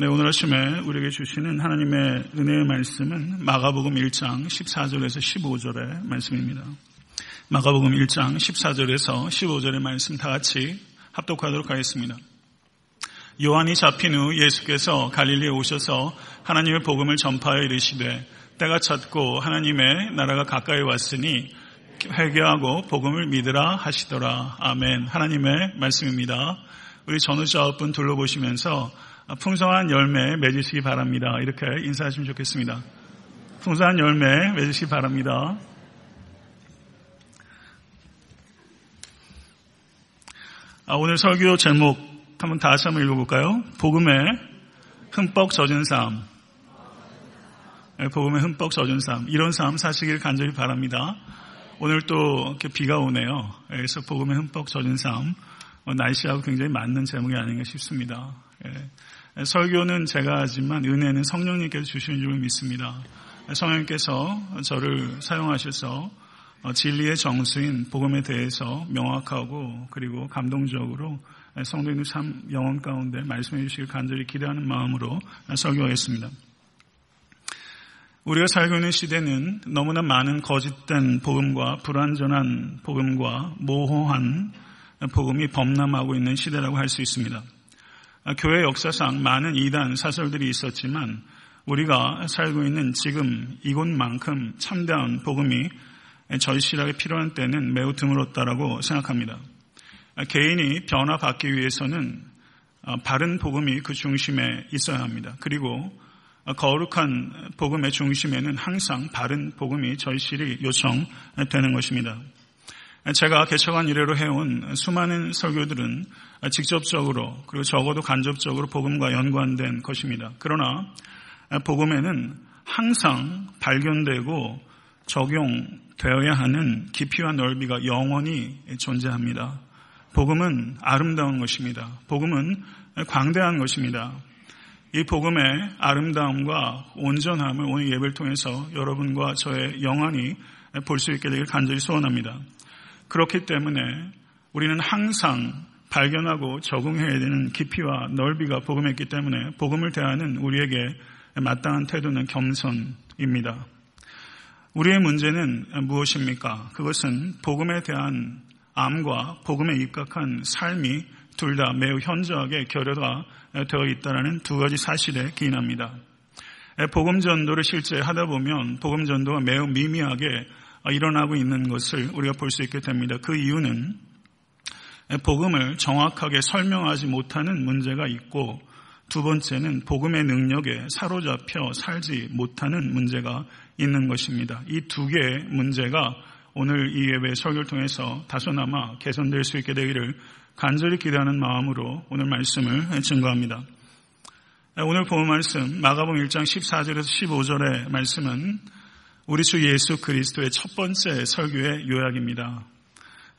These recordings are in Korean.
네, 오늘 아침에 우리에게 주시는 하나님의 은혜의 말씀은 마가복음 1장 14절에서 15절의 말씀입니다. 마가복음 1장 14절에서 15절의 말씀 다 같이 합독하도록 하겠습니다. 요한이 잡힌 후 예수께서 갈릴리에 오셔서 하나님의 복음을 전파하여 이르시되 때가 찼고 하나님의 나라가 가까이 왔으니 회개하고 복음을 믿으라 하시더라. 아멘. 하나님의 말씀입니다. 우리 전우자 아홉분 둘러보시면서 풍성한 열매 맺으시기 바랍니다. 이렇게 인사하시면 좋겠습니다. 풍성한 열매 맺으시기 바랍니다. 아, 오늘 설교 제목 한번 다시 한번 읽어볼까요? 복음의 흠뻑 젖은 삶. 네, 복음의 흠뻑 젖은 삶. 이런 삶 사시길 간절히 바랍니다. 오늘 또 이렇게 비가 오네요. 그래서 복음의 흠뻑 젖은 삶. 어, 날씨하고 굉장히 맞는 제목이 아닌가 싶습니다. 예. 설교는 제가 하지만 은혜는 성령님께서 주시는 줄 믿습니다. 성령님께서 저를 사용하셔서 어, 진리의 정수인 복음에 대해서 명확하고 그리고 감동적으로 성도님들 참 영혼 가운데 말씀해 주시길 간절히 기대하는 마음으로 설교하겠습니다. 우리가 살고 있는 시대는 너무나 많은 거짓된 복음과 불완전한 복음과 모호한 복음이 범람하고 있는 시대라고 할 수 있습니다. 교회 역사상 많은 이단 사설들이 있었지만 우리가 살고 있는 지금 이곳만큼 참다운 복음이 절실하게 필요한 때는 매우 드물었다라고 생각합니다. 개인이 변화받기 위해서는 바른 복음이 그 중심에 있어야 합니다. 그리고 거룩한 복음의 중심에는 항상 바른 복음이 절실히 요청되는 것입니다. 제가 개척한 이래로 해온 수많은 설교들은 직접적으로 그리고 적어도 간접적으로 복음과 연관된 것입니다. 그러나 복음에는 항상 발견되고 적용되어야 하는 깊이와 넓이가 영원히 존재합니다. 복음은 아름다운 것입니다. 복음은 광대한 것입니다. 이 복음의 아름다움과 온전함을 오늘 예배를 통해서 여러분과 저의 영원히 볼 수 있게 되길 간절히 소원합니다. 그렇기 때문에 우리는 항상 발견하고 적응해야 되는 깊이와 넓이가 복음에 있기 때문에 복음을 대하는 우리에게 마땅한 태도는 겸손입니다. 우리의 문제는 무엇입니까? 그것은 복음에 대한 암과 복음에 입각한 삶이 둘 다 매우 현저하게 결여가 되어 있다는 두 가지 사실에 기인합니다. 복음 전도를 실제 하다 보면 복음 전도가 매우 미미하게 일어나고 있는 것을 우리가 볼 수 있게 됩니다. 그 이유는 복음을 정확하게 설명하지 못하는 문제가 있고 두 번째는 복음의 능력에 사로잡혀 살지 못하는 문제가 있는 것입니다. 이 두 개의 문제가 오늘 이 예배 설교를 통해서 다소나마 개선될 수 있게 되기를 간절히 기대하는 마음으로 오늘 말씀을 증거합니다. 오늘 본 말씀 마가복음 1장 14절에서 15절의 말씀은 우리 주 예수 그리스도의 첫 번째 설교의 요약입니다.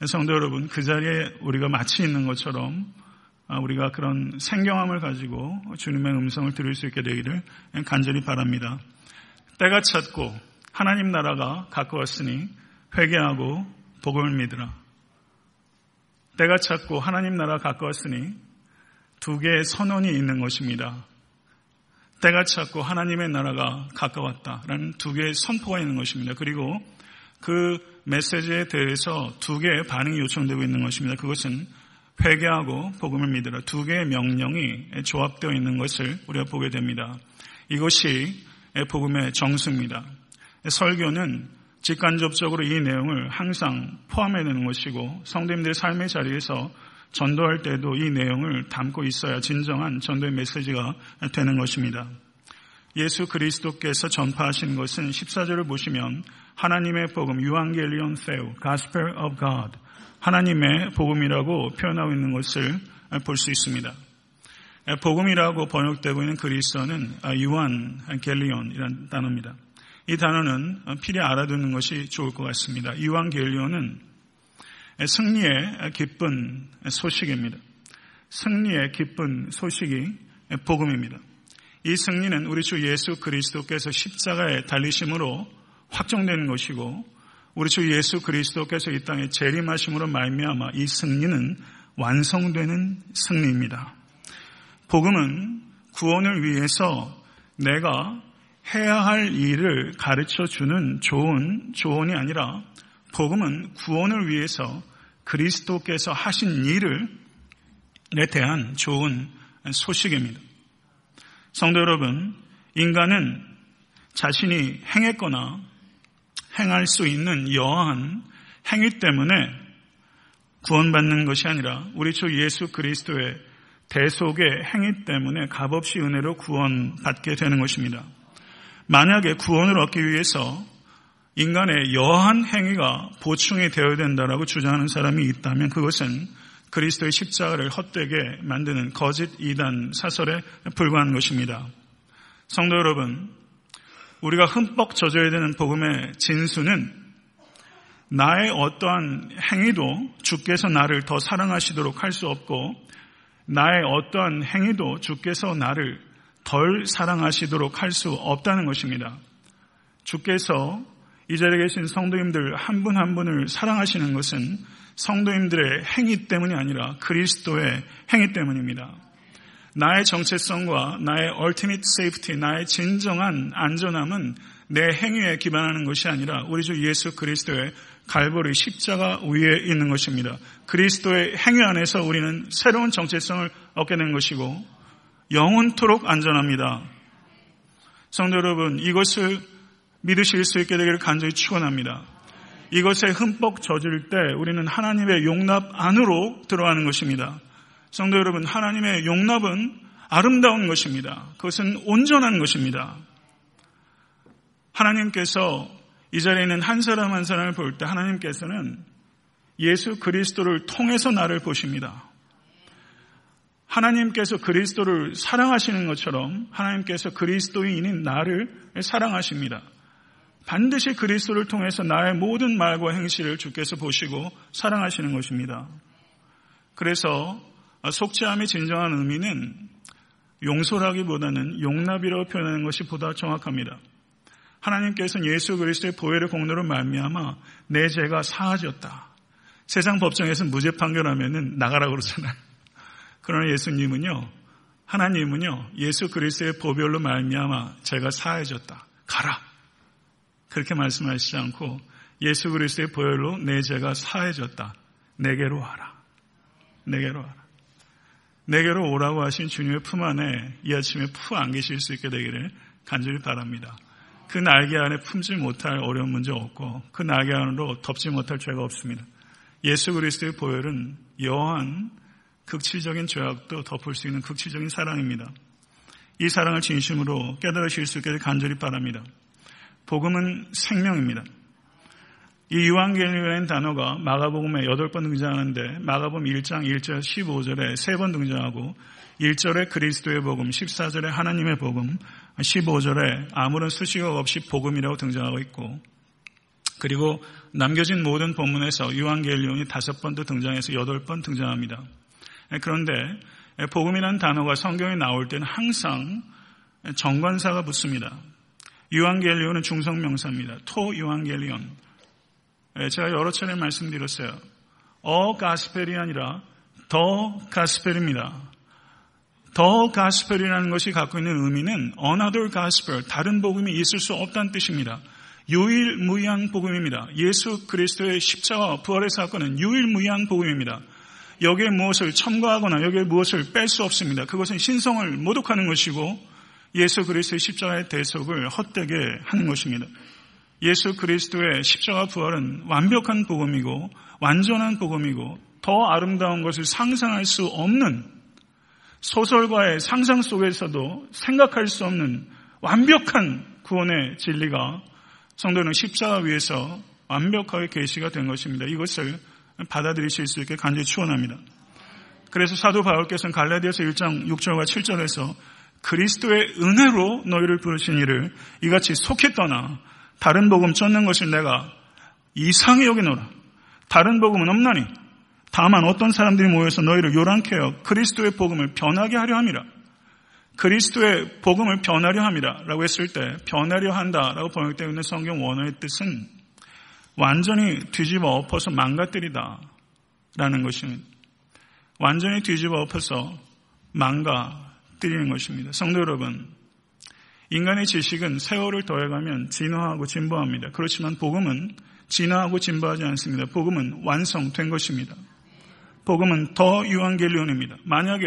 성도 여러분, 그 자리에 우리가 마치 있는 것처럼 우리가 그런 생경함을 가지고 주님의 음성을 들을 수 있게 되기를 간절히 바랍니다. 때가 찼고 하나님 나라가 가까웠으니 회개하고 복음을 믿으라. 때가 찼고 하나님 나라 가까웠으니 두 개의 선언이 있는 것입니다. 때가 찼고 하나님의 나라가 가까웠다라는 두 개의 선포가 있는 것입니다. 그리고 그 메시지에 대해서 두 개의 반응이 요청되고 있는 것입니다. 그것은 회개하고 복음을 믿으라 두 개의 명령이 조합되어 있는 것을 우리가 보게 됩니다. 이것이 복음의 정수입니다. 설교는 직간접적으로 이 내용을 항상 포함해야 되는 것이고 성도님들의 삶의 자리에서 전도할 때도 이 내용을 담고 있어야 진정한 전도의 메시지가 되는 것입니다. 예수 그리스도께서 전파하신 것은 14절을 보시면 하나님의 복음, 유앙겔리온 세우, Gospel of God, 하나님의 복음이라고 표현하고 있는 것을 볼 수 있습니다. 복음이라고 번역되고 있는 그리스어는 유한겔리온이라는 단어입니다. 이 단어는 필히 알아두는 것이 좋을 것 같습니다. 유한겔리온은 승리의 기쁜 소식입니다. 승리의 기쁜 소식이 복음입니다. 이 승리는 우리 주 예수 그리스도께서 십자가에 달리심으로 확정되는 것이고 우리 주 예수 그리스도께서 이 땅에 재림하심으로 말미암아 이 승리는 완성되는 승리입니다. 복음은 구원을 위해서 내가 해야 할 일을 가르쳐 주는 좋은 조언이 아니라 복음은 구원을 위해서 그리스도께서 하신 일을 에 대한 좋은 소식입니다. 성도 여러분, 인간은 자신이 행했거나 행할 수 있는 여한 행위 때문에 구원받는 것이 아니라 우리 주 예수 그리스도의 대속의 행위 때문에 값없이 은혜로 구원받게 되는 것입니다. 만약에 구원을 얻기 위해서 인간의 여한 행위가 보충이 되어야 된다라고 주장하는 사람이 있다면 그것은 그리스도의 십자가를 헛되게 만드는 거짓 이단 사설에 불과한 것입니다. 성도 여러분, 우리가 흠뻑 젖어야 되는 복음의 진수는 나의 어떠한 행위도 주께서 나를 더 사랑하시도록 할 수 없고 나의 어떠한 행위도 주께서 나를 덜 사랑하시도록 할 수 없다는 것입니다. 주께서 이 자리에 계신 성도님들 한 분한 한 분을 사랑하시는 것은 성도님들의 행위 때문이 아니라 그리스도의 행위 때문입니다. 나의 정체성과 나의 ultimate safety, 나의 진정한 안전함은 내 행위에 기반하는 것이 아니라 우리 주 예수 그리스도의 갈보리 십자가 위에 있는 것입니다. 그리스도의 행위 안에서 우리는 새로운 정체성을 얻게 된 것이고 영원토록 안전합니다. 성도 여러분, 이것을 믿으실 수 있게 되기를 간절히 축원합니다. 이것에 흠뻑 젖을 때 우리는 하나님의 용납 안으로 들어가는 것입니다. 성도 여러분, 하나님의 용납은 아름다운 것입니다. 그것은 온전한 것입니다. 하나님께서 이 자리에 있는 한 사람 한 사람을 볼 때 하나님께서는 예수 그리스도를 통해서 나를 보십니다. 하나님께서 그리스도를 사랑하시는 것처럼 하나님께서 그리스도인인 나를 사랑하십니다. 반드시 그리스도를 통해서 나의 모든 말과 행실을 주께서 보시고 사랑하시는 것입니다. 그래서 속죄함의 진정한 의미는 용서라기보다는 용납이라고 표현하는 것이 보다 정확합니다. 하나님께서는 예수 그리스도의 보혈의 공로로 말미암아 내 죄가 사하졌다. 세상 법정에서 무죄 판결하면은 나가라고 그러잖아요. 그러나 예수님은요, 하나님은요, 예수 그리스도의 보혈로 말미암아 죄가 사해졌다. 가라. 그렇게 말씀하시지 않고 예수 그리스도의 보혈로 내 죄가 사해졌다. 내게로 와라. 내게로 와라. 내게로 오라고 하신 주님의 품 안에 이 아침에 푹 안기실 수 있게 되기를 간절히 바랍니다. 그 날개 안에 품지 못할 어려운 문제 없고 그 날개 안으로 덮지 못할 죄가 없습니다. 예수 그리스도의 보혈은 여한 극치적인 죄악도 덮을 수 있는 극치적인 사랑입니다. 이 사랑을 진심으로 깨달으실 수 있게 간절히 바랍니다. 복음은 생명입니다. 이 유한겔리라는 단어가 마가복음에 8번 등장하는데 마가복음 1장 1절 15절에 3번 등장하고 1절에 그리스도의 복음, 14절에 하나님의 복음, 15절에 아무런 수식어 없이 복음이라고 등장하고 있고 그리고 남겨진 모든 본문에서 유한겔리온이 다섯 번도 등장해서 여덟 번 등장합니다. 그런데 복음이라는 단어가 성경에 나올 때는 항상 정관사가 붙습니다. 유한겔리온은 중성명사입니다. 토 유한겔리온. 제가 여러 차례 말씀드렸어요. 어 가스펠이 아니라 더 가스펠입니다. 더 가스펠이라는 것이 갖고 있는 의미는 another gospel, 다른 복음이 있을 수 없다는 뜻입니다. 유일무이한 복음입니다. 예수 그리스도의 십자가 부활의 사건은 유일무이한 복음입니다. 여기에 무엇을 첨가하거나 여기에 무엇을 뺄 수 없습니다. 그것은 신성을 모독하는 것이고 예수 그리스도의 십자가의 대속을 헛되게 하는 것입니다. 예수 그리스도의 십자가 부활은 완벽한 복음이고 완전한 복음이고 더 아름다운 것을 상상할 수 없는 소설과의 상상 속에서도 생각할 수 없는 완벽한 구원의 진리가 성도는 십자가 위에서 완벽하게 계시가 된 것입니다. 이것을 받아들이실 수 있게 간절히 추원합니다. 그래서 사도 바울께서는 갈라디아서 1장 6절과 7절에서 그리스도의 은혜로 너희를 부르신 이를 이같이 속히 떠나 다른 복음 쫓는 것을 내가 이상히 여기노라. 다른 복음은 없나니 다만 어떤 사람들이 모여서 너희를 요란케 하여 그리스도의 복음을 변하게 하려 함이라. 그리스도의 복음을 변하려 함이라 라고 했을 때 변하려 한다 라고 번역되어 있는 성경 원어의 뜻은 완전히 뒤집어 엎어서 망가뜨리다 라는 것입니다. 완전히 뒤집어 엎어서 망가, 드리는 것입니다. 성도 여러분, 인간의 지식은 세월을 더해가면 진화하고 진보합니다. 그렇지만 복음은 진화하고 진보하지 않습니다. 복음은 완성된 것입니다. 복음은 더 유한겔리온입니다. 만약에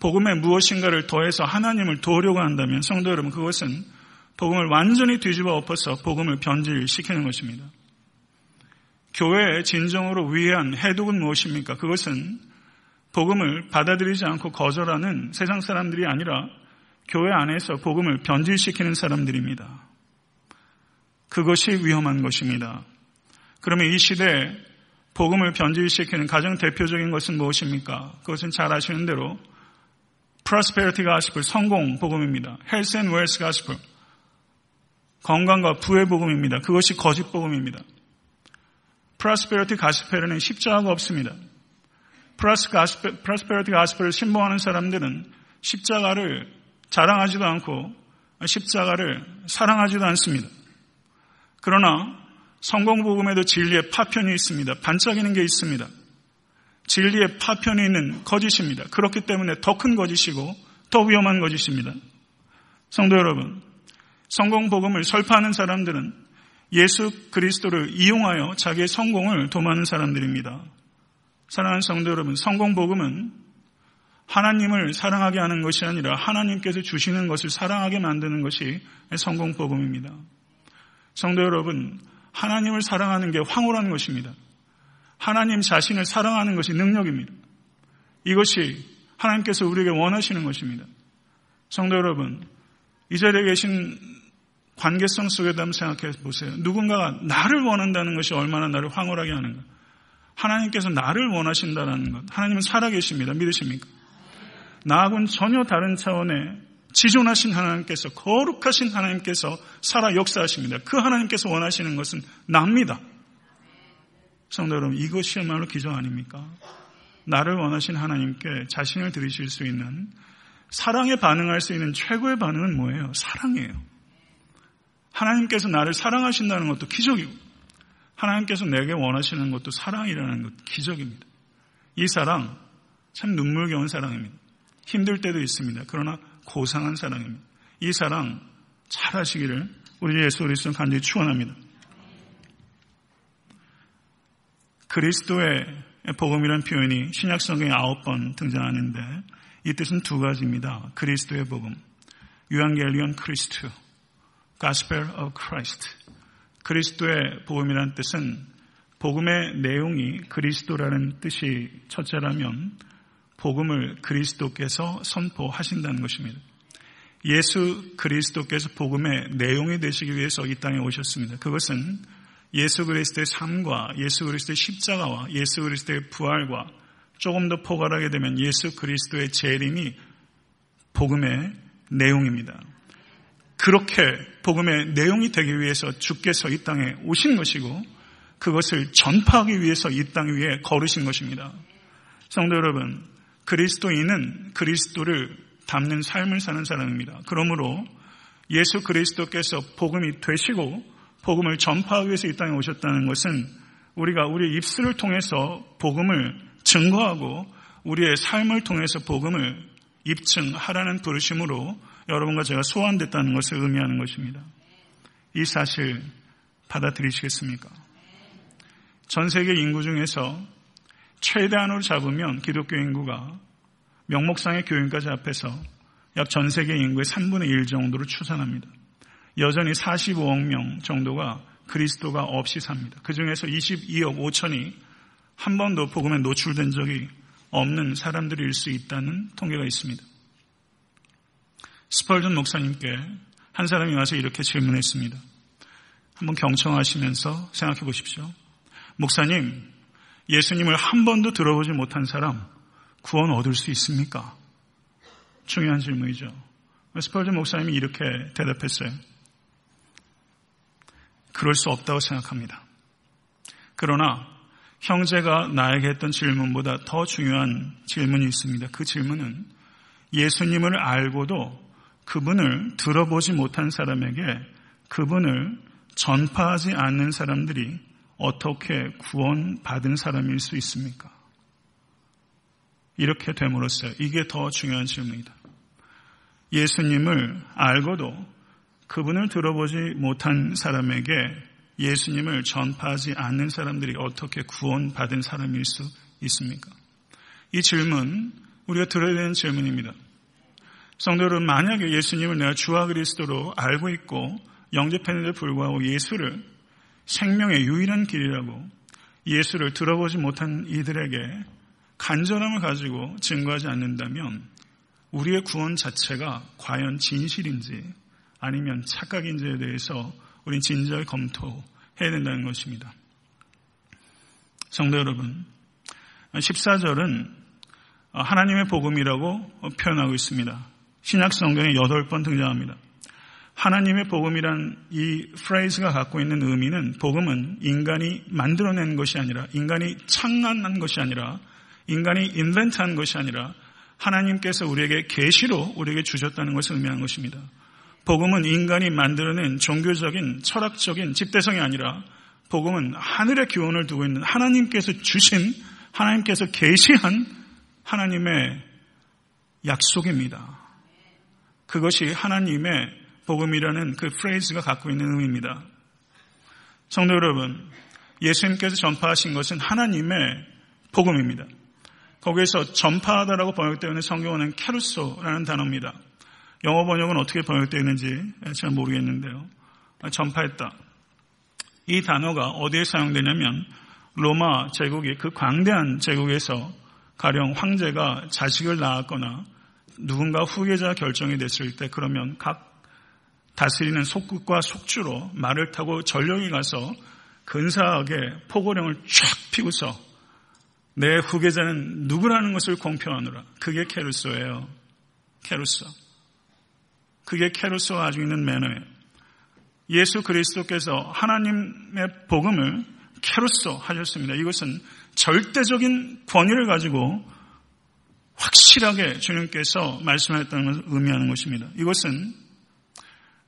복음에 무엇인가를 더해서 하나님을 도우려고 한다면 성도 여러분 그것은 복음을 완전히 뒤집어 엎어서 복음을 변질시키는 것입니다. 교회의 진정으로 위한 해독은 무엇입니까? 그것은 복음을 받아들이지 않고 거절하는 세상 사람들이 아니라 교회 안에서 복음을 변질시키는 사람들입니다. 그것이 위험한 것입니다. 그러면 이 시대에 복음을 변질시키는 가장 대표적인 것은 무엇입니까? 그것은 잘 아시는 대로 prosperity gospel, 성공 복음입니다. health and wealth gospel, 건강과 부의 복음입니다. 그것이 거짓 복음입니다. prosperity gospel에는 십자가가 없습니다. Prosperity gospel을 신봉하는 사람들은 십자가를 자랑하지도 않고 십자가를 사랑하지도 않습니다. 그러나 성공복음에도 진리의 파편이 있습니다. 반짝이는 게 있습니다. 진리의 파편이 있는 거짓입니다. 그렇기 때문에 더 큰 거짓이고 더 위험한 거짓입니다. 성도 여러분, 성공복음을 설파하는 사람들은 예수 그리스도를 이용하여 자기의 성공을 도마는 사람들입니다. 사랑하는 성도 여러분, 성공복음은 하나님을 사랑하게 하는 것이 아니라 하나님께서 주시는 것을 사랑하게 만드는 것이 성공복음입니다. 성도 여러분, 하나님을 사랑하는 게 황홀한 것입니다. 하나님 자신을 사랑하는 것이 능력입니다. 이것이 하나님께서 우리에게 원하시는 것입니다. 성도 여러분, 이 자리에 계신 관계성 속에도 한번 생각해 보세요. 누군가가 나를 원한다는 것이 얼마나 나를 황홀하게 하는가. 하나님께서 나를 원하신다는 것. 하나님은 살아계십니다. 믿으십니까? 나하고는 전혀 다른 차원의 지존하신 하나님께서 거룩하신 하나님께서 살아 역사하십니다. 그 하나님께서 원하시는 것은 납니다. 성도 여러분 이것이야말로 기적 아닙니까? 나를 원하신 하나님께 자신을 드리실 수 있는 사랑에 반응할 수 있는 최고의 반응은 뭐예요? 사랑이에요. 하나님께서 나를 사랑하신다는 것도 기적이고 하나님께서 내게 원하시는 것도 사랑이라는 것 기적입니다. 이 사랑 참 눈물겨운 사랑입니다. 힘들 때도 있습니다. 그러나 고상한 사랑입니다. 이 사랑 잘 하시기를 우리 예수 그리스도 간절히 축원합니다. 그리스도의 복음이라는 표현이 신약 성경에 아홉 번 등장하는데 이 뜻은 두 가지입니다. 그리스도의 복음, 유한겔리온 크리스트, Gospel of Christ. 그리스도의 복음이라는 뜻은 복음의 내용이 그리스도라는 뜻이 첫째라면 복음을 그리스도께서 선포하신다는 것입니다. 예수 그리스도께서 복음의 내용이 되시기 위해서 이 땅에 오셨습니다. 그것은 예수 그리스도의 삶과 예수 그리스도의 십자가와 예수 그리스도의 부활과 조금 더 포괄하게 되면 예수 그리스도의 재림이 복음의 내용입니다. 그렇게 복음의 내용이 되기 위해서 주께서 이 땅에 오신 것이고 그것을 전파하기 위해서 이 땅 위에 걸으신 것입니다. 성도 여러분, 그리스도인은 그리스도를 담는 삶을 사는 사람입니다. 그러므로 예수 그리스도께서 복음이 되시고 복음을 전파하기 위해서 이 땅에 오셨다는 것은 우리가 우리의 입술을 통해서 복음을 증거하고 우리의 삶을 통해서 복음을 입증하라는 부르심으로 여러분과 제가 소환됐다는 것을 의미하는 것입니다. 이 사실 받아들이시겠습니까? 전 세계 인구 중에서 최대한으로 잡으면 기독교 인구가 명목상의 교인까지 합해서 약 전 세계 인구의 3분의 1 정도로 추산합니다. 여전히 45억 명 정도가 그리스도가 없이 삽니다. 그 중에서 22억 5천이 한 번도 복음에 노출된 적이 없는 사람들일 수 있다는 통계가 있습니다. 스펄전 목사님께 한 사람이 와서 이렇게 질문했습니다. 한번 경청하시면서 생각해 보십시오. 목사님, 예수님을 한 번도 들어보지 못한 사람 구원 얻을 수 있습니까? 중요한 질문이죠. 스펄전 목사님이 이렇게 대답했어요. 그럴 수 없다고 생각합니다. 그러나 형제가 나에게 했던 질문보다 더 중요한 질문이 있습니다. 그 질문은 예수님을 알고도 그분을 들어보지 못한 사람에게 그분을 전파하지 않는 사람들이 어떻게 구원받은 사람일 수 있습니까? 이렇게 됨으로써 이게 더 중요한 질문이다. 예수님을 알고도 그분을 들어보지 못한 사람에게 예수님을 전파하지 않는 사람들이 어떻게 구원받은 사람일 수 있습니까? 이 질문, 우리가 들어야 되는 질문입니다. 성도 여러분, 만약에 예수님을 내가 주와 그리스도로 알고 있고 영접했는데 불구하고 예수를 생명의 유일한 길이라고 예수를 들어보지 못한 이들에게 간절함을 가지고 증거하지 않는다면 우리의 구원 자체가 과연 진실인지 아니면 착각인지에 대해서 우린 진지하게 검토해야 된다는 것입니다. 성도 여러분, 14절은 하나님의 복음이라고 표현하고 있습니다. 신약 성경에 8번 등장합니다. 하나님의 복음이란 이 프레이즈가 갖고 있는 의미는 복음은 인간이 만들어낸 것이 아니라 인간이 창난한 것이 아니라 인간이 인벤트한 것이 아니라 하나님께서 우리에게 계시로 우리에게 주셨다는 것을 의미하는 것입니다. 복음은 인간이 만들어낸 종교적인 철학적인 집대성이 아니라 복음은 하늘의 기원을 두고 있는 하나님께서 주신 하나님께서 계시한 하나님의 약속입니다. 그것이 하나님의 복음이라는 그 프레이즈가 갖고 있는 의미입니다. 성도 여러분, 예수님께서 전파하신 것은 하나님의 복음입니다. 거기에서 전파하다라고 번역되어 있는 성경어는 캐루소라는 단어입니다. 영어 번역은 어떻게 번역되어 있는지 잘 모르겠는데요. 전파했다. 이 단어가 어디에 사용되냐면 로마 제국이 그 광대한 제국에서 가령 황제가 자식을 낳았거나 누군가 후계자 결정이 됐을 때 그러면 각 다스리는 속국과 속주로 말을 타고 전령이 가서 근사하게 포고령을 쫙 피고서 내 후계자는 누구라는 것을 공표하느라 그게 케루소예요. 케루소. 그게 케루소가 가지고 있는 매너예요. 예수 그리스도께서 하나님의 복음을 케루소 하셨습니다. 이것은 절대적인 권위를 가지고 확실하게 주님께서 말씀하셨다는 것을 의미하는 것입니다. 이것은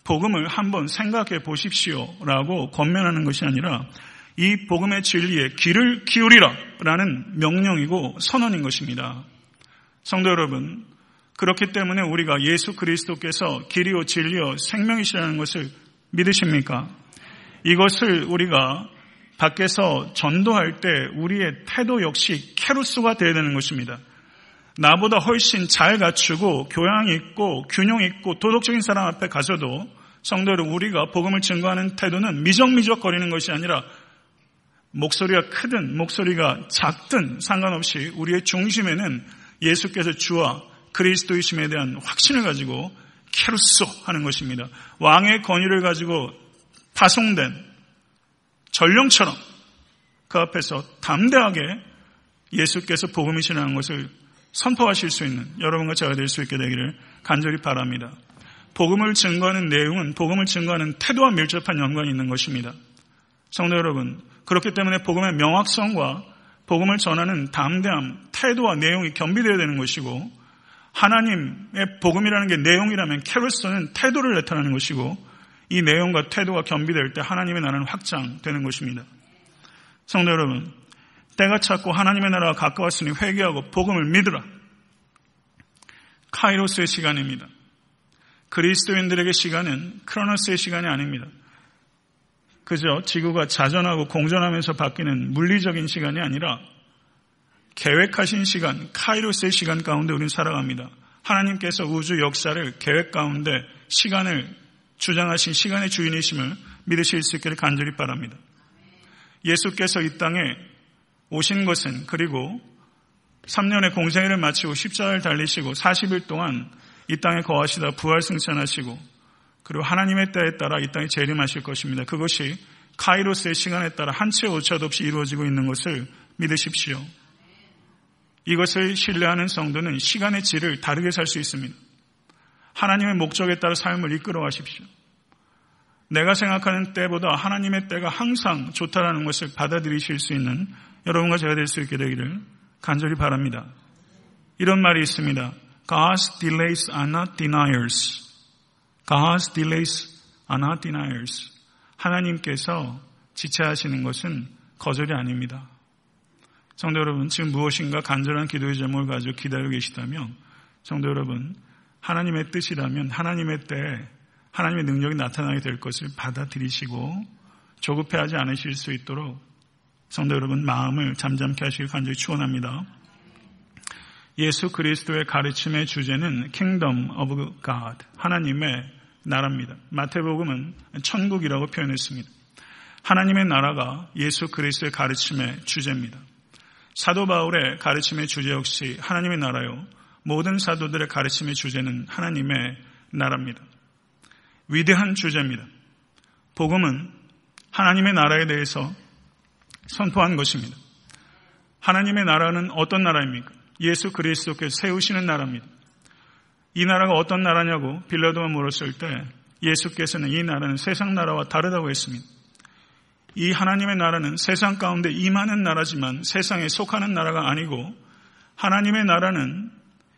복음을 한번 생각해 보십시오 라고 권면하는 것이 아니라 이 복음의 진리에 귀를 기울이라 라는 명령이고 선언인 것입니다. 성도 여러분, 그렇기 때문에 우리가 예수 그리스도께서 길이요 진리요 생명이시라는 것을 믿으십니까? 이것을 우리가 밖에서 전도할 때 우리의 태도 역시 캐루스가 되어야 되는 것입니다. 나보다 훨씬 잘 갖추고 교양 있고 균형 있고 도덕적인 사람 앞에 가서도 성도를 우리가 복음을 증거하는 태도는 미적미적 거리는 것이 아니라 목소리가 크든 목소리가 작든 상관없이 우리의 중심에는 예수께서 주와 그리스도이심에 대한 확신을 가지고 캐루소 하는 것입니다. 왕의 권위를 가지고 파송된 전령처럼 그 앞에서 담대하게 예수께서 복음이시라는 것을 선포하실 수 있는 여러분과 제가 될 수 있게 되기를 간절히 바랍니다. 복음을 증거하는 내용은 복음을 증거하는 태도와 밀접한 연관이 있는 것입니다. 성도 여러분, 그렇기 때문에 복음의 명확성과 복음을 전하는 담대함, 태도와 내용이 겸비되어야 되는 것이고 하나님의 복음이라는 게 내용이라면 캐로스는 태도를 나타내는 것이고 이 내용과 태도가 겸비될 때 하나님의 나라는 확장되는 것입니다. 성도 여러분, 때가 찼고 하나님의 나라가 가까웠으니 회개하고 복음을 믿으라. 카이로스의 시간입니다. 그리스도인들에게 시간은 크로노스의 시간이 아닙니다. 그저 지구가 자전하고 공전하면서 바뀌는 물리적인 시간이 아니라 계획하신 시간, 카이로스의 시간 가운데 우리는 살아갑니다. 하나님께서 우주 역사를 계획 가운데 시간을 주장하신 시간의 주인이심을 믿으실 수 있기를 간절히 바랍니다. 예수께서 이 땅에 오신 것은 그리고 3년의 공생애를 마치고 십자가를 달리시고 40일 동안 이 땅에 거하시다 부활 승천하시고 그리고 하나님의 때에 따라 이 땅에 재림하실 것입니다. 그것이 카이로스의 시간에 따라 한치 오차도 없이 이루어지고 있는 것을 믿으십시오. 이것을 신뢰하는 성도는 시간의 질을 다르게 살 수 있습니다. 하나님의 목적에 따라 삶을 이끌어 가십시오. 내가 생각하는 때보다 하나님의 때가 항상 좋다라는 것을 받아들이실 수 있는 여러분과 제가 될 수 있게 되기를 간절히 바랍니다. 이런 말이 있습니다. God's delays are not deniers. God's delays are not deniers. 하나님께서 지체하시는 것은 거절이 아닙니다. 성도 여러분, 지금 무엇인가 간절한 기도의 제목을 가지고 기다리고 계시다면, 성도 여러분, 하나님의 뜻이라면 하나님의 때 하나님의 능력이 나타나게 될 것을 받아들이시고 조급해하지 않으실 수 있도록 성도 여러분 마음을 잠잠케 하시길 간절히 축원합니다. 예수 그리스도의 가르침의 주제는 Kingdom of God, 하나님의 나라입니다. 마태복음은 천국이라고 표현했습니다. 하나님의 나라가 예수 그리스도의 가르침의 주제입니다. 사도 바울의 가르침의 주제 역시 하나님의 나라요. 모든 사도들의 가르침의 주제는 하나님의 나라입니다. 위대한 주제입니다. 복음은 하나님의 나라에 대해서 선포한 것입니다. 하나님의 나라는 어떤 나라입니까? 예수 그리스도께서 세우시는 나라입니다. 이 나라가 어떤 나라냐고 빌라도가 물었을 때 예수께서는 이 나라는 세상 나라와 다르다고 했습니다. 이 하나님의 나라는 세상 가운데 임하는 나라지만 세상에 속하는 나라가 아니고 하나님의 나라는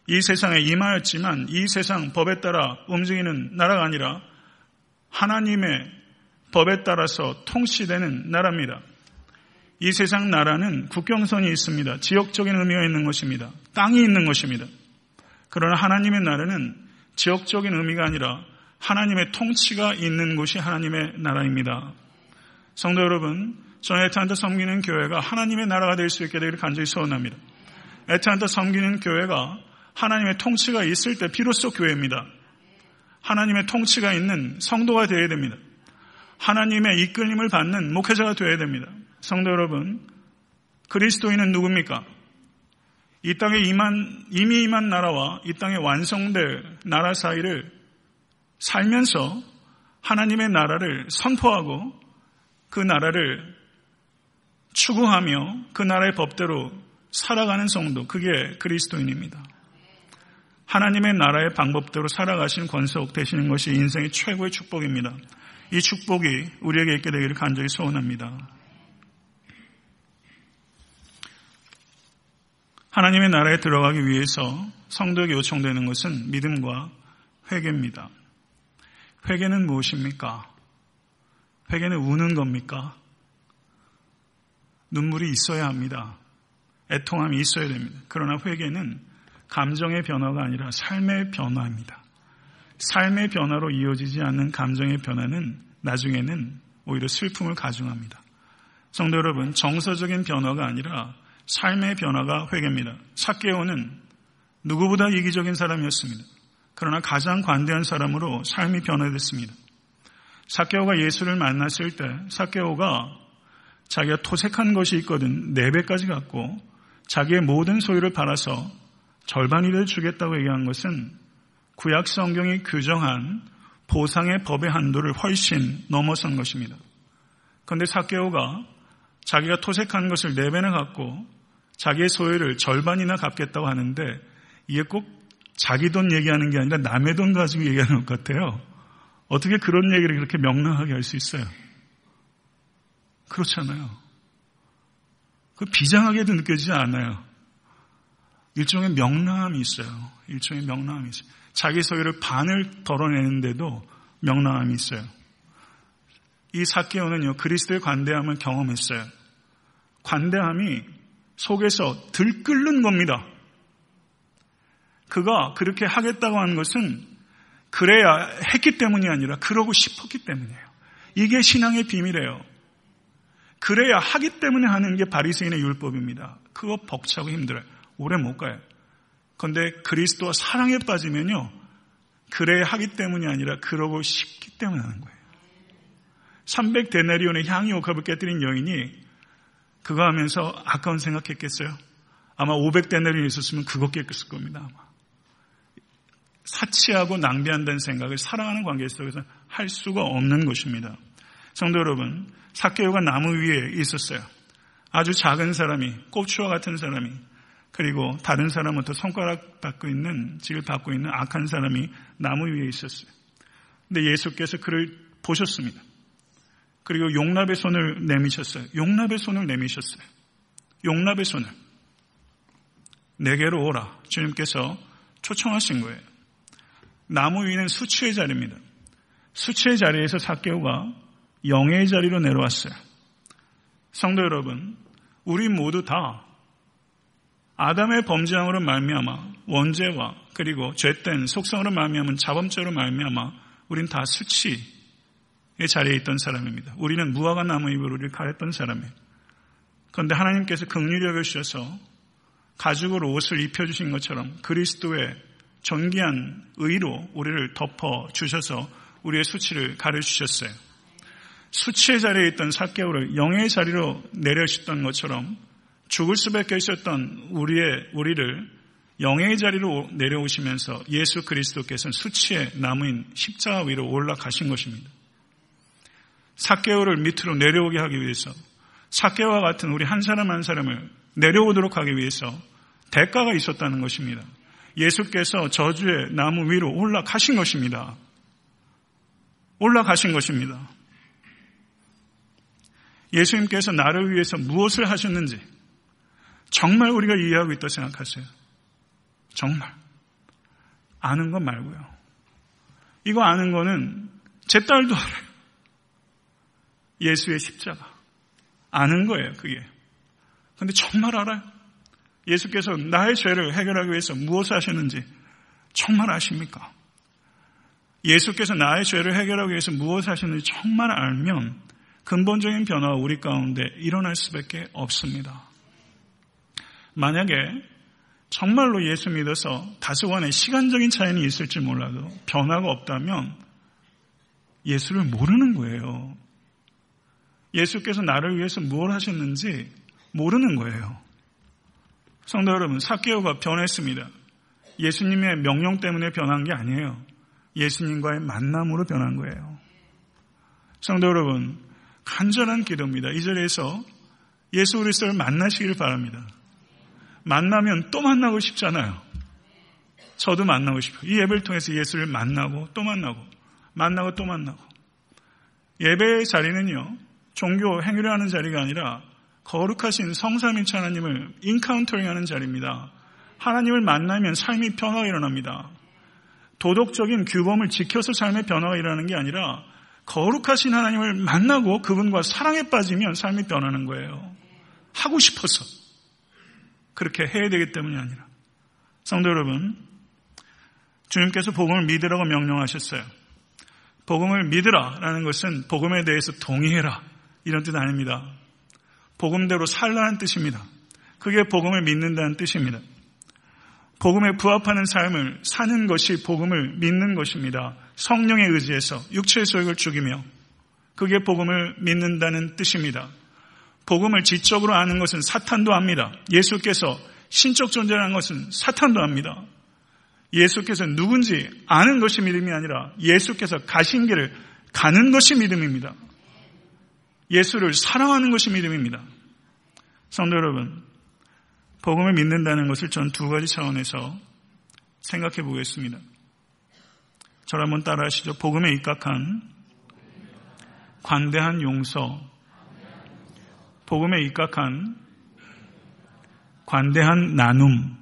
이 세상에 임하였지만 이 세상 법에 따라 움직이는 나라가 아니라 하나님의 법에 따라서 통치되는 나라입니다. 이 세상 나라는 국경선이 있습니다. 지역적인 의미가 있는 것입니다. 땅이 있는 것입니다. 그러나 하나님의 나라는 지역적인 의미가 아니라 하나님의 통치가 있는 곳이 하나님의 나라입니다. 성도 여러분, 저는 에트한테 섬기는 교회가 하나님의 나라가 될 수 있게 되기를 간절히 소원합니다. 에트한테 섬기는 교회가 하나님의 통치가 있을 때 비로소 교회입니다. 하나님의 통치가 있는 성도가 되어야 됩니다. 하나님의 이끌림을 받는 목회자가 되어야 됩니다. 성도 여러분, 그리스도인은 누굽니까? 이 땅에 임한, 이미 임한 나라와 이 땅에 완성될 나라 사이를 살면서 하나님의 나라를 선포하고 그 나라를 추구하며 그 나라의 법대로 살아가는 성도, 그게 그리스도인입니다. 하나님의 나라의 방법대로 살아가시는 권속 되시는 것이 인생의 최고의 축복입니다. 이 축복이 우리에게 있게 되기를 간절히 소원합니다. 하나님의 나라에 들어가기 위해서 성도에게 요청되는 것은 믿음과 회개입니다. 회개는 무엇입니까? 회개는 우는 겁니까? 눈물이 있어야 합니다. 애통함이 있어야 됩니다. 그러나 회개는 감정의 변화가 아니라 삶의 변화입니다. 삶의 변화로 이어지지 않는 감정의 변화는 나중에는 오히려 슬픔을 가중합니다. 성도 여러분, 정서적인 변화가 아니라 삶의 변화가 회개입니다. 사케오는 누구보다 이기적인 사람이었습니다. 그러나 가장 관대한 사람으로 삶이 변화됐습니다. 사케오가 예수를 만났을 때 사케오가 자기가 토색한 것이 있거든 네 배까지 갖고 자기의 모든 소유를 팔아서 절반이를 주겠다고 얘기한 것은 구약 성경이 규정한 보상의 법의 한도를 훨씬 넘어선 것입니다. 그런데 사케오가 자기가 토색한 것을 네 배나 갖고 자기의 소유를 절반이나 갚겠다고 하는데 이게 꼭 자기 돈 얘기하는 게 아니라 남의 돈 가지고 얘기하는 것 같아요. 어떻게 그런 얘기를 그렇게 명랑하게 할 수 있어요? 그렇잖아요. 그 비장하게도 느껴지지 않아요. 일종의 명랑함이 있어요. 일종의 명랑함이 있어요. 자기 소유를 반을 덜어내는데도 명랑함이 있어요. 이 사케오는요, 그리스도의 관대함을 경험했어요. 관대함이 속에서 들끓는 겁니다. 그가 그렇게 하겠다고 하는 것은 그래야 했기 때문이 아니라 그러고 싶었기 때문이에요. 이게 신앙의 비밀이에요. 그래야 하기 때문에 하는 게 바리새인의 율법입니다. 그거 벅차고 힘들어요. 오래 못 가요. 그런데 그리스도와 사랑에 빠지면요. 그래야 하기 때문이 아니라 그러고 싶기 때문에 하는 거예요. 300 데나리온의 향이 옥합을 깨뜨린 여인이 그거 하면서 아까운 생각했겠어요? 아마 500데나리온 있었으면 그거 깼을 겁니다. 아마. 사치하고 낭비한다는 생각을 사랑하는 관계 속에서 할 수가 없는 것입니다. 성도 여러분, 사케오가 나무 위에 있었어요. 아주 작은 사람이, 꼽추와 같은 사람이, 그리고 다른 사람부터 손가락 받고 있는, 직을 받고 있는 악한 사람이 나무 위에 있었어요. 근데 예수께서 그를 보셨습니다. 그리고 용납의 손을 내미셨어요. 용납의 손을 내미셨어요. 용납의 손을. 내게로 오라. 주님께서 초청하신 거예요. 나무 위는 수치의 자리입니다. 수치의 자리에서 사개오가 영의 자리로 내려왔어요. 성도 여러분, 우리 모두 다 아담의 범죄함으로 말미암아 원죄와 그리고 죄된 속성으로 말미암은 자범죄로 말미암아 우린 다 수치의 자리에 있던 사람입니다. 우리는 무화과 나무 잎으로 우리를 가렸던 사람이에요. 그런데 하나님께서 극률히 여겨주셔서 가죽으로 옷을 입혀주신 것처럼 그리스도의 존귀한 의로 우리를 덮어 주셔서 우리의 수치를 가려주셨어요. 수치의 자리에 있던 사개오를 영의 자리로 내려주셨던 것처럼 죽을 수밖에 있었던 우리의 우리를 영의 자리로 내려오시면서 예수 그리스도께서는 수치의 나무인 십자가 위로 올라가신 것입니다. 사개오를 밑으로 내려오게 하기 위해서 사개와 같은 우리 한 사람 한 사람을 내려오도록 하기 위해서 대가가 있었다는 것입니다. 예수께서 저주의 나무 위로 올라가신 것입니다. 올라가신 것입니다. 예수님께서 나를 위해서 무엇을 하셨는지 정말 우리가 이해하고 있다고 생각하세요. 정말. 아는 것 말고요. 이거 아는 거는 제 딸도 알아요. 예수의 십자가. 아는 거예요, 그게. 근데 정말 알아요. 예수께서 나의 죄를 해결하기 위해서 무엇을 하셨는지 정말 아십니까? 예수께서 나의 죄를 해결하기 위해서 무엇을 하셨는지 정말 알면 근본적인 변화가 우리 가운데 일어날 수밖에 없습니다. 만약에 정말로 예수 믿어서 다소간의 시간적인 차이는 있을지 몰라도 변화가 없다면 예수를 모르는 거예요. 예수께서 나를 위해서 무엇 하셨는지 모르는 거예요. 성도 여러분, 사케오가 변했습니다. 예수님의 명령 때문에 변한 게 아니에요. 예수님과의 만남으로 변한 거예요. 성도 여러분, 간절한 기도입니다. 이 자리에서 예수 그리스도를 만나시기를 바랍니다. 만나면 또 만나고 싶잖아요. 저도 만나고 싶어요. 이 예배를 통해서 예수를 만나고 또 만나고 만나고 또 만나고 예배의 자리는요. 종교 행위를 하는 자리가 아니라 거룩하신 성삼일체 하나님을 인카운터링하는 자리입니다. 하나님을 만나면 삶이 변화가 일어납니다. 도덕적인 규범을 지켜서 삶의 변화가 일어나는 게 아니라 거룩하신 하나님을 만나고 그분과 사랑에 빠지면 삶이 변하는 거예요. 하고 싶어서. 그렇게 해야 되기 때문이 아니라. 성도 여러분, 주님께서 복음을 믿으라고 명령하셨어요. 복음을 믿으라라는 것은 복음에 대해서 동의해라. 이런 뜻 아닙니다. 복음대로 살라는 뜻입니다. 그게 복음을 믿는다는 뜻입니다. 복음에 부합하는 삶을 사는 것이 복음을 믿는 것입니다. 성령에 의지해서 육체의 소욕을 죽이며 그게 복음을 믿는다는 뜻입니다. 복음을 지적으로 아는 것은 사탄도 압니다. 예수께서 신적 존재라는 것은 사탄도 압니다. 예수께서 누군지 아는 것이 믿음이 아니라 예수께서 가신 길을 가는 것이 믿음입니다. 예수를 사랑하는 것이 믿음입니다. 성도 여러분, 복음을 믿는다는 것을 전 두 가지 차원에서 생각해 보겠습니다. 저를 한번 따라 하시죠. 복음에 입각한 관대한 용서, 복음에 입각한 관대한 나눔,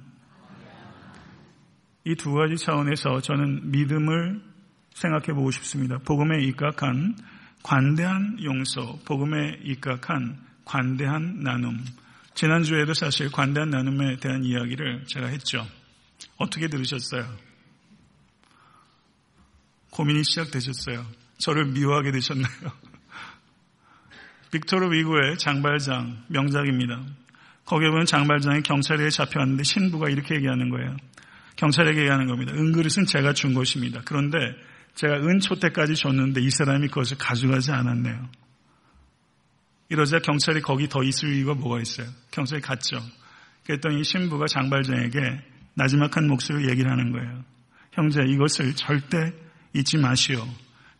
이 두 가지 차원에서 저는 믿음을 생각해 보고 싶습니다. 복음에 입각한 관대한 용서, 복음에 입각한 관대한 나눔. 지난주에도 사실 관대한 나눔에 대한 이야기를 제가 했죠. 어떻게 들으셨어요? 고민이 시작되셨어요. 저를 미워하게 되셨나요? 빅토르 위고의 장발장 명작입니다. 거기에 보면 장발장이 경찰에 잡혀왔는데 신부가 이렇게 얘기하는 거예요. 경찰에게 얘기하는 겁니다. 은그릇은 제가 준 것입니다. 그런데 제가 은초대까지 줬는데 이 사람이 그것을 가져가지 않았네요. 이러자 경찰이 거기 더 있을 이유가 뭐가 있어요? 경찰이 갔죠. 그랬더니 신부가 장발장에게 나지막한 목소리로 얘기를 하는 거예요. 형제, 이것을 절대 잊지 마시오.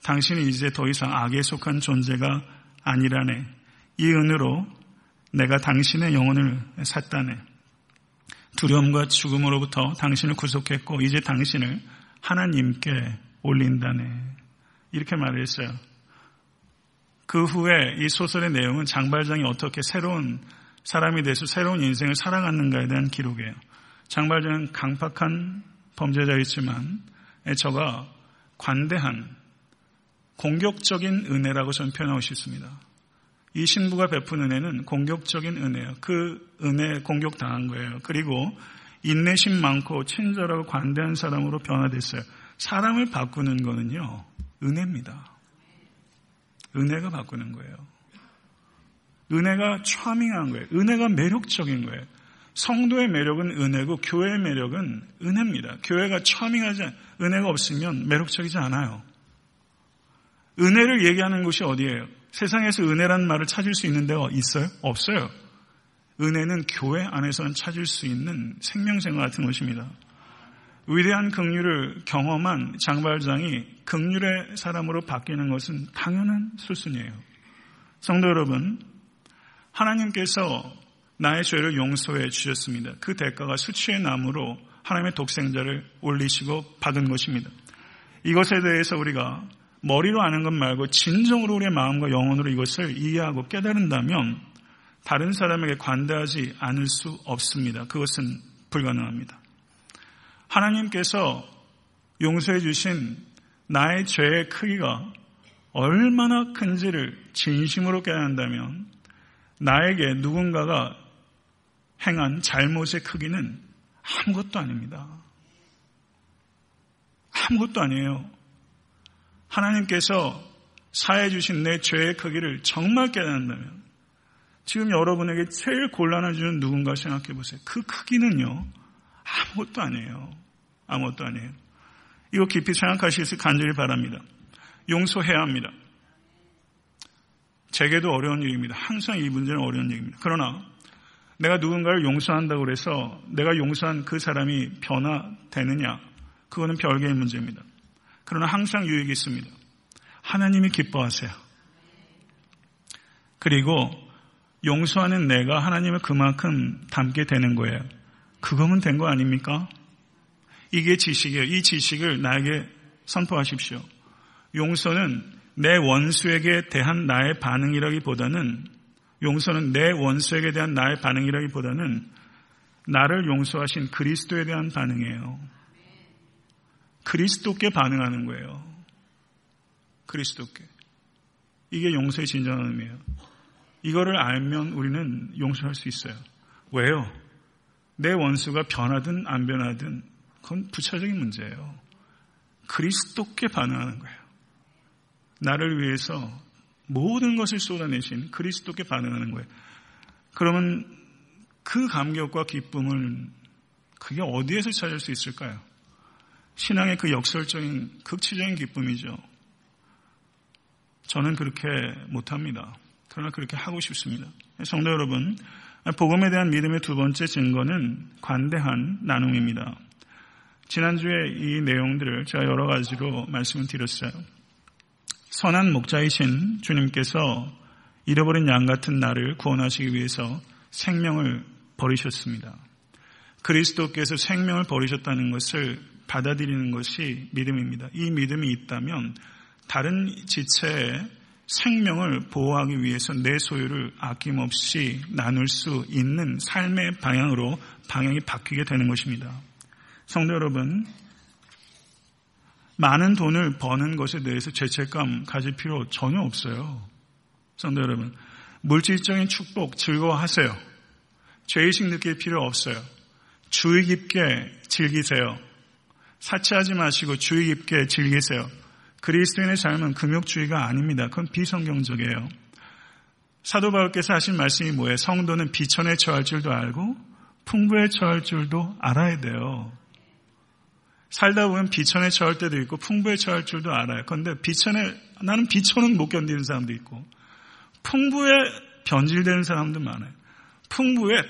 당신이 이제 더 이상 악에 속한 존재가 아니라네. 이 은으로 내가 당신의 영혼을 샀다네. 두려움과 죽음으로부터 당신을 구속했고 이제 당신을 하나님께 올린다네. 이렇게 말했어요. 그 후에 이 소설의 내용은 장발장이 어떻게 새로운 사람이 돼서 새로운 인생을 살아갔는가에 대한 기록이에요. 장발장은 강팍한 범죄자였지만 저가 관대한 공격적인 은혜라고 저는 표현하고 싶습니다. 이 신부가 베푼 은혜는 공격적인 은혜예요. 그 은혜 공격당한 거예요. 그리고 인내심 많고 친절하고 관대한 사람으로 변화됐어요. 사람을 바꾸는 거는요, 은혜입니다. 은혜가 바꾸는 거예요. 은혜가 차밍한 거예요. 은혜가 매력적인 거예요. 성도의 매력은 은혜고 교회의 매력은 은혜입니다. 교회가 차밍하지 은혜가 없으면 매력적이지 않아요. 은혜를 얘기하는 곳이 어디예요? 세상에서 은혜란 말을 찾을 수 있는 데가 있어요? 없어요. 은혜는 교회 안에서는 찾을 수 있는 생명생 같은 것입니다. 위대한 긍휼을 경험한 장발장이 긍휼의 사람으로 바뀌는 것은 당연한 수순이에요. 성도 여러분, 하나님께서 나의 죄를 용서해 주셨습니다. 그 대가가 수치의 나무로 하나님의 독생자를 올리시고 받은 것입니다. 이것에 대해서 우리가 머리로 아는 것 말고 진정으로 우리의 마음과 영혼으로 이것을 이해하고 깨달은다면 다른 사람에게 관대하지 않을 수 없습니다. 그것은 불가능합니다. 하나님께서 용서해 주신 나의 죄의 크기가 얼마나 큰지를 진심으로 깨닫는다면 나에게 누군가가 행한 잘못의 크기는 아무것도 아닙니다. 아무것도 아니에요. 하나님께서 사해 주신 내 죄의 크기를 정말 깨닫는다면 지금 여러분에게 제일 곤란을 주는 누군가 생각해 보세요. 그 크기는요. 아무것도 아니에요. 아무것도 아니에요. 이거 깊이 생각하시길 간절히 바랍니다. 용서해야 합니다. 제게도 어려운 일입니다. 항상 이 문제는 어려운 일입니다. 그러나 내가 누군가를 용서한다고 해서 내가 용서한 그 사람이 변화되느냐? 그거는 별개의 문제입니다. 그러나 항상 유익이 있습니다. 하나님이 기뻐하세요. 그리고 용서하는 내가 하나님을 그만큼 닮게 되는 거예요. 그거면 된 거 아닙니까? 이게 지식이에요. 이 지식을 나에게 선포하십시오. 용서는 내 원수에게 대한 나의 반응이라기보다는 용서는 내 원수에게 대한 나의 반응이라기보다는 나를 용서하신 그리스도에 대한 반응이에요. 그리스도께 반응하는 거예요. 그리스도께. 이게 용서의 진정한 의미예요. 이거를 알면 우리는 용서할 수 있어요. 왜요? 내 원수가 변하든 안 변하든 그건 부차적인 문제예요. 그리스도께 반응하는 거예요. 나를 위해서 모든 것을 쏟아내신 그리스도께 반응하는 거예요. 그러면 그 감격과 기쁨을 그게 어디에서 찾을 수 있을까요? 신앙의 그 역설적인 극치적인 기쁨이죠. 저는 그렇게 못합니다. 그러나 그렇게 하고 싶습니다. 성도 여러분, 복음에 대한 믿음의 두 번째 증거는 관대한 나눔입니다. 지난주에 이 내용들을 제가 여러 가지로 말씀을 드렸어요. 선한 목자이신 주님께서 잃어버린 양 같은 나를 구원하시기 위해서 생명을 버리셨습니다. 그리스도께서 생명을 버리셨다는 것을 받아들이는 것이 믿음입니다. 이 믿음이 있다면 다른 지체의 생명을 보호하기 위해서 내 소유를 아낌없이 나눌 수 있는 삶의 방향으로 방향이 바뀌게 되는 것입니다. 성도 여러분, 많은 돈을 버는 것에 대해서 죄책감 가질 필요 전혀 없어요. 성도 여러분, 물질적인 축복 즐거워하세요. 죄의식 느낄 필요 없어요. 주의 깊게 즐기세요. 사치하지 마시고 주의 깊게 즐기세요. 그리스도인의 삶은 금욕주의가 아닙니다. 그건 비성경적이에요. 사도 바울께서 하신 말씀이 뭐예요? 성도는 비천에 처할 줄도 알고 풍부에 처할 줄도 알아야 돼요. 살다 보면 비천에 처할 때도 있고 풍부에 처할 줄도 알아요. 그런데 비천에 나는 비천은 못 견디는 사람도 있고 풍부에 변질되는 사람도 많아요. 풍부에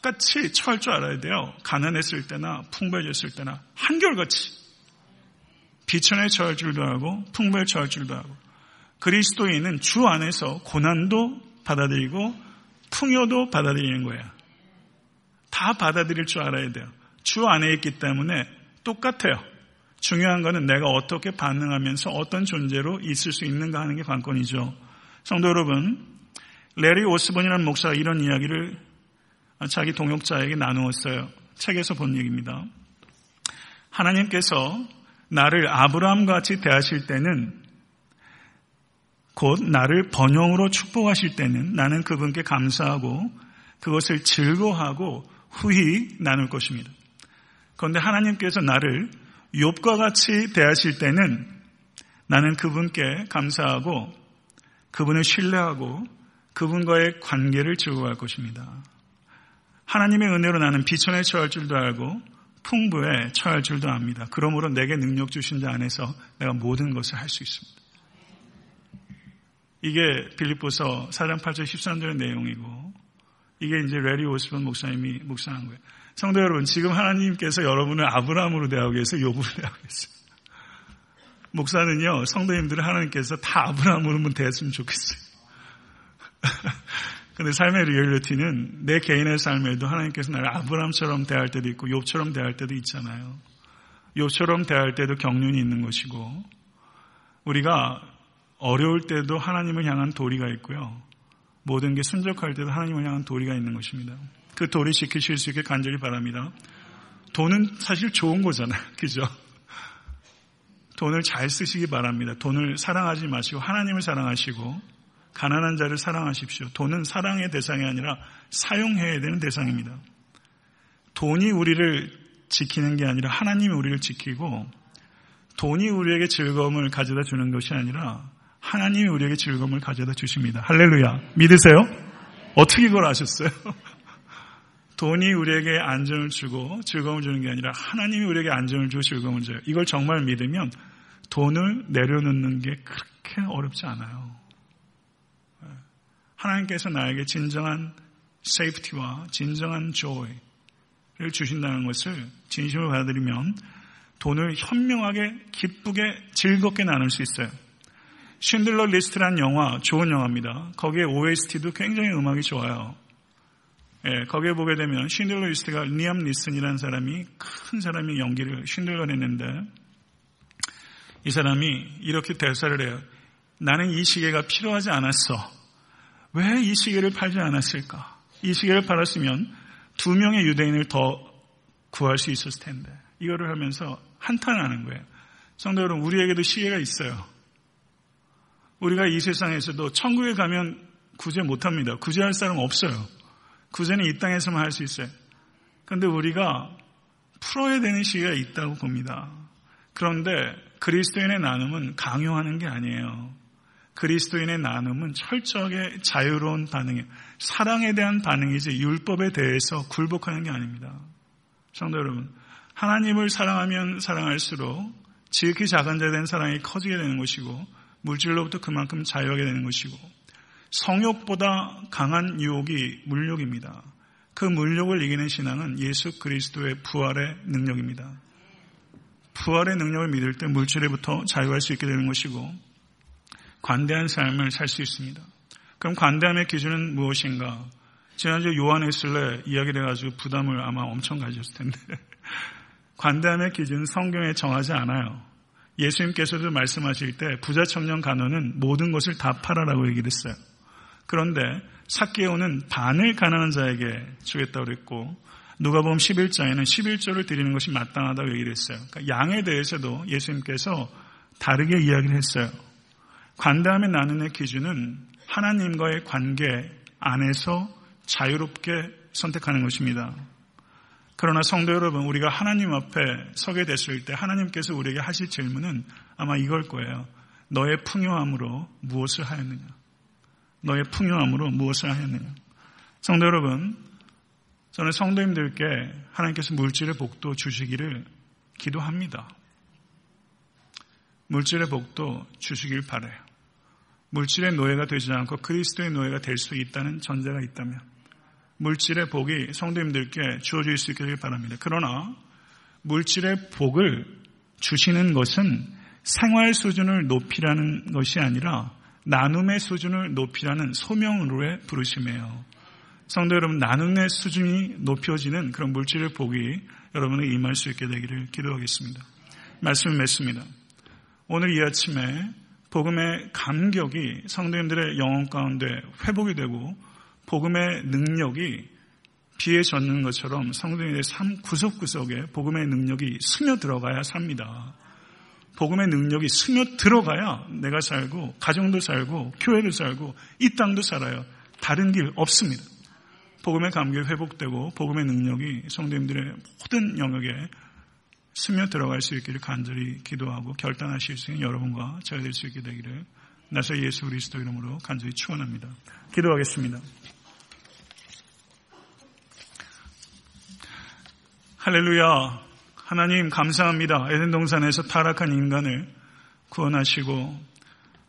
똑같이 처할 줄 알아야 돼요. 가난했을 때나 풍부해졌을 때나 한결같이 비천에 처할 줄도 알고 풍부에 처할 줄도 알고 그리스도인은 주 안에서 고난도 받아들이고 풍요도 받아들이는 거예요. 다 받아들일 줄 알아야 돼요. 주 안에 있기 때문에 똑같아요. 중요한 것은 내가 어떻게 반응하면서 어떤 존재로 있을 수 있는가 하는 게 관건이죠. 성도 여러분, 레리 오스본이라는 목사가 이런 이야기를 자기 동역자에게 나누었어요. 책에서 본 얘기입니다. 하나님께서 나를 아브라함 같이 대하실 때는 곧 나를 번영으로 축복하실 때는 나는 그분께 감사하고 그것을 즐거워하고 후히 나눌 것입니다. 그런데 하나님께서 나를 욥과 같이 대하실 때는 나는 그분께 감사하고 그분을 신뢰하고 그분과의 관계를 즐거워할 것입니다. 하나님의 은혜로 나는 비천에 처할 줄도 알고 풍부에 처할 줄도 압니다. 그러므로 내게 능력 주신 자 안에서 내가 모든 것을 할 수 있습니다. 이게 빌립보서 4장 8절 13절의 내용이고 이게 이제 레리 오스본 목사님이 묵상한 거예요. 성도 여러분, 지금 하나님께서 여러분을 아브라함으로 대하고 계세요. 요구를 대하고 계세요. 목사는요, 성도님들을 하나님께서 다 아브라함으로만 대했으면 좋겠어요. 근데 삶의 리얼리티는 내 개인의 삶에도 하나님께서 나를 아브라함처럼 대할 때도 있고 욥처럼 대할 때도 있잖아요. 욥처럼 대할 때도 경륜이 있는 것이고 우리가 어려울 때도 하나님을 향한 도리가 있고요. 모든 게 순적할 때도 하나님을 향한 도리가 있는 것입니다. 그 도리 지키실 수 있게 간절히 바랍니다. 돈은 사실 좋은 거잖아요. 그죠? 돈을 잘 쓰시기 바랍니다. 돈을 사랑하지 마시고 하나님을 사랑하시고 가난한 자를 사랑하십시오. 돈은 사랑의 대상이 아니라 사용해야 되는 대상입니다. 돈이 우리를 지키는 게 아니라 하나님이 우리를 지키고 돈이 우리에게 즐거움을 가져다 주는 것이 아니라 하나님이 우리에게 즐거움을 가져다 주십니다. 할렐루야. 믿으세요? 어떻게 그걸 아셨어요? 돈이 우리에게 안정을 주고 즐거움을 주는 게 아니라 하나님이 우리에게 안정을 주고 즐거움을 줘요. 이걸 정말 믿으면 돈을 내려놓는 게 그렇게 어렵지 않아요. 하나님께서 나에게 진정한 safety와 진정한 joy를 주신다는 것을 진심으로 받아들이면 돈을 현명하게 기쁘게 즐겁게 나눌 수 있어요. 쉰들러 리스트란 영화 좋은 영화입니다. 거기에 OST도 굉장히 음악이 좋아요. 예, 거기에 보게 되면 쉰들러 리스트가 리암 니슨이라는 사람이 큰 사람이 연기를 쉰들러 했는데 이 사람이 이렇게 대사를 해요. 나는 이 시계가 필요하지 않았어. 왜 이 시계를 팔지 않았을까? 이 시계를 팔았으면 두 명의 유대인을 더 구할 수 있었을 텐데. 이거를 하면서 한탄하는 거예요. 성도 여러분, 우리에게도 시계가 있어요. 우리가 이 세상에서도 천국에 가면 구제 못합니다. 구제할 사람 없어요. 구제는 이 땅에서만 할 수 있어요. 그런데 우리가 풀어야 되는 시기가 있다고 봅니다. 그런데 그리스도인의 나눔은 강요하는 게 아니에요. 그리스도인의 나눔은 철저하게 자유로운 반응이에요. 사랑에 대한 반응이지 율법에 대해서 굴복하는 게 아닙니다. 성도 여러분, 하나님을 사랑하면 사랑할수록 지극히 작은 자 된 사랑이 커지게 되는 것이고 물질로부터 그만큼 자유하게 되는 것이고 성욕보다 강한 유혹이 물욕입니다. 그 물욕을 이기는 신앙은 예수 그리스도의 부활의 능력입니다. 부활의 능력을 믿을 때 물질에부터 자유할 수 있게 되는 것이고 관대한 삶을 살 수 있습니다. 그럼 관대함의 기준은 무엇인가? 지난주 요한에슬레 이야기를 해가지고 부담을 아마 엄청 가졌을 텐데 관대함의 기준은 성경에 정하지 않아요. 예수님께서도 말씀하실 때 부자 청년 간호는 모든 것을 다 팔아라고 얘기를 했어요. 그런데 사케오는 반을 가난한 자에게 주겠다고 그랬고 누가 보면 11장에는 11조를 드리는 것이 마땅하다고 얘기를 했어요. 그러니까 양에 대해서도 예수님께서 다르게 이야기를 했어요. 관대함의 나눔의 기준은 하나님과의 관계 안에서 자유롭게 선택하는 것입니다. 그러나 성도 여러분, 우리가 하나님 앞에 서게 됐을 때 하나님께서 우리에게 하실 질문은 아마 이걸 거예요. 너의 풍요함으로 무엇을 하였느냐? 너의 풍요함으로 무엇을 하였느냐? 성도 여러분, 저는 성도님들께 하나님께서 물질의 복도 주시기를 기도합니다. 물질의 복도 주시길 바래요. 물질의 노예가 되지 않고 그리스도의 노예가 될 수 있다는 전제가 있다면 물질의 복이 성도님들께 주어질 수 있기를 바랍니다. 그러나 물질의 복을 주시는 것은 생활 수준을 높이라는 것이 아니라 나눔의 수준을 높이라는 소명으로의 부르심이에요. 성도 여러분, 나눔의 수준이 높여지는 그런 물질의 복이 여러분을 임할 수 있게 되기를 기도하겠습니다. 말씀을 맺습니다. 오늘 이 아침에 복음의 감격이 성도님들의 영혼 가운데 회복이 되고 복음의 능력이 비에 젖는 것처럼 성도님의 삶 구석구석에 복음의 능력이 스며 들어가야 삽니다. 복음의 능력이 스며 들어가야 내가 살고 가정도 살고 교회도 살고 이 땅도 살아요. 다른 길 없습니다. 복음의 감격이 회복되고 복음의 능력이 성도님들의 모든 영역에 스며 들어갈 수 있기를 간절히 기도하고 결단하실 수 있는 여러분과 제가 될 수 있게 되기를 나사 예수 그리스도 이름으로 간절히 축원합니다. 기도하겠습니다. 할렐루야. 하나님 감사합니다. 에덴 동산에서 타락한 인간을 구원하시고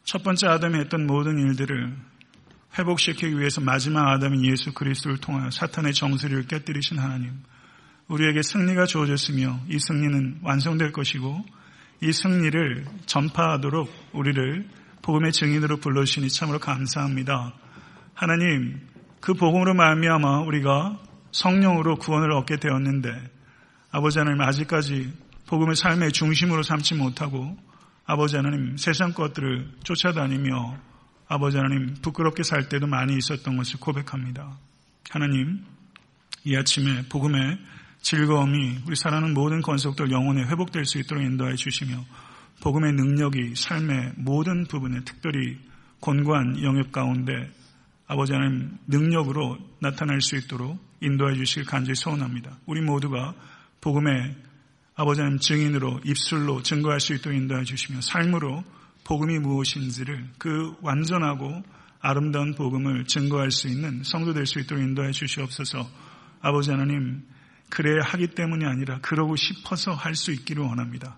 첫 번째 아담이 했던 모든 일들을 회복시키기 위해서 마지막 아담인 예수 그리스도를 통하여 사탄의 정수리를 깨뜨리신 하나님. 우리에게 승리가 주어졌으며 이 승리는 완성될 것이고 이 승리를 전파하도록 우리를 복음의 증인으로 불러주시니 참으로 감사합니다. 하나님, 그 복음으로 말미암아 우리가 성령으로 구원을 얻게 되었는데 아버지 하나님 아직까지 복음의 삶의 중심으로 삼지 못하고 아버지 하나님 세상 것들을 쫓아다니며 아버지 하나님 부끄럽게 살 때도 많이 있었던 것을 고백합니다. 하나님 이 아침에 복음의 즐거움이 우리 사랑하는 모든 건속들 영혼에 회복될 수 있도록 인도해 주시며 복음의 능력이 삶의 모든 부분에 특별히 권고한 영역 가운데 아버지 하나님 능력으로 나타날 수 있도록 인도해 주실 간절히 소원합니다. 우리 모두가 복음의 아버지 하나님 증인으로 입술로 증거할 수 있도록 인도해 주시며 삶으로 복음이 무엇인지를 그 완전하고 아름다운 복음을 증거할 수 있는 성도 될 수 있도록 인도해 주시옵소서 아버지 하나님 그래야 하기 때문이 아니라 그러고 싶어서 할 수 있기를 원합니다.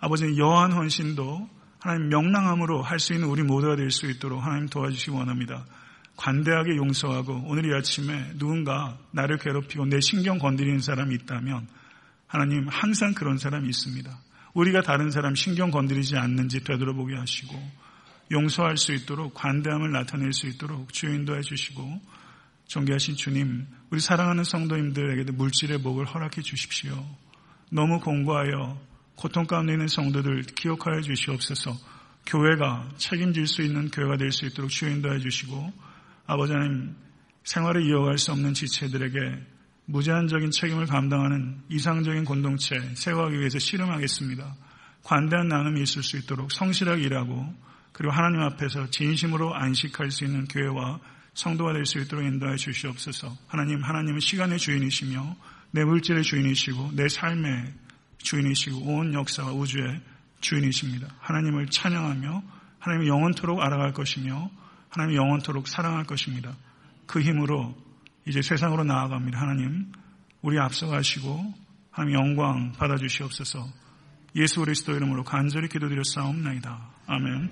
아버지 여한 헌신도 하나님 명랑함으로 할 수 있는 우리 모두가 될 수 있도록 하나님 도와주시기 원합니다. 관대하게 용서하고 오늘 이 아침에 누군가 나를 괴롭히고 내 신경 건드리는 사람이 있다면 하나님 항상 그런 사람이 있습니다. 우리가 다른 사람 신경 건드리지 않는지 되돌아보게 하시고 용서할 수 있도록 관대함을 나타낼 수 있도록 주인도 해 주시고 존귀하신 주님 우리 사랑하는 성도님들에게도 물질의 복을 허락해 주십시오. 너무 공고하여 고통 가운데 있는 성도들 기억하여 주시옵소서 교회가 책임질 수 있는 교회가 될 수 있도록 주인도 해 주시고 아버지 하나님 생활을 이어갈 수 없는 지체들에게 무제한적인 책임을 감당하는 이상적인 공동체 세워가기 위해서 실험하겠습니다. 관대한 나눔이 있을 수 있도록 성실하게 일하고 그리고 하나님 앞에서 진심으로 안식할 수 있는 교회와 성도가 될 수 있도록 인도해 주시옵소서. 하나님, 하나님은 시간의 주인이시며 내 물질의 주인이시고 내 삶의 주인이시고 온 역사와 우주의 주인이십니다. 하나님을 찬양하며 하나님을 영원토록 알아갈 것이며 하나님 영원토록 사랑할 것입니다. 그 힘으로 이제 세상으로 나아갑니다. 하나님, 우리 앞서가시고 하나님 영광 받아주시옵소서. 예수 그리스도 이름으로 간절히 기도드려 싸움나이다. 아멘.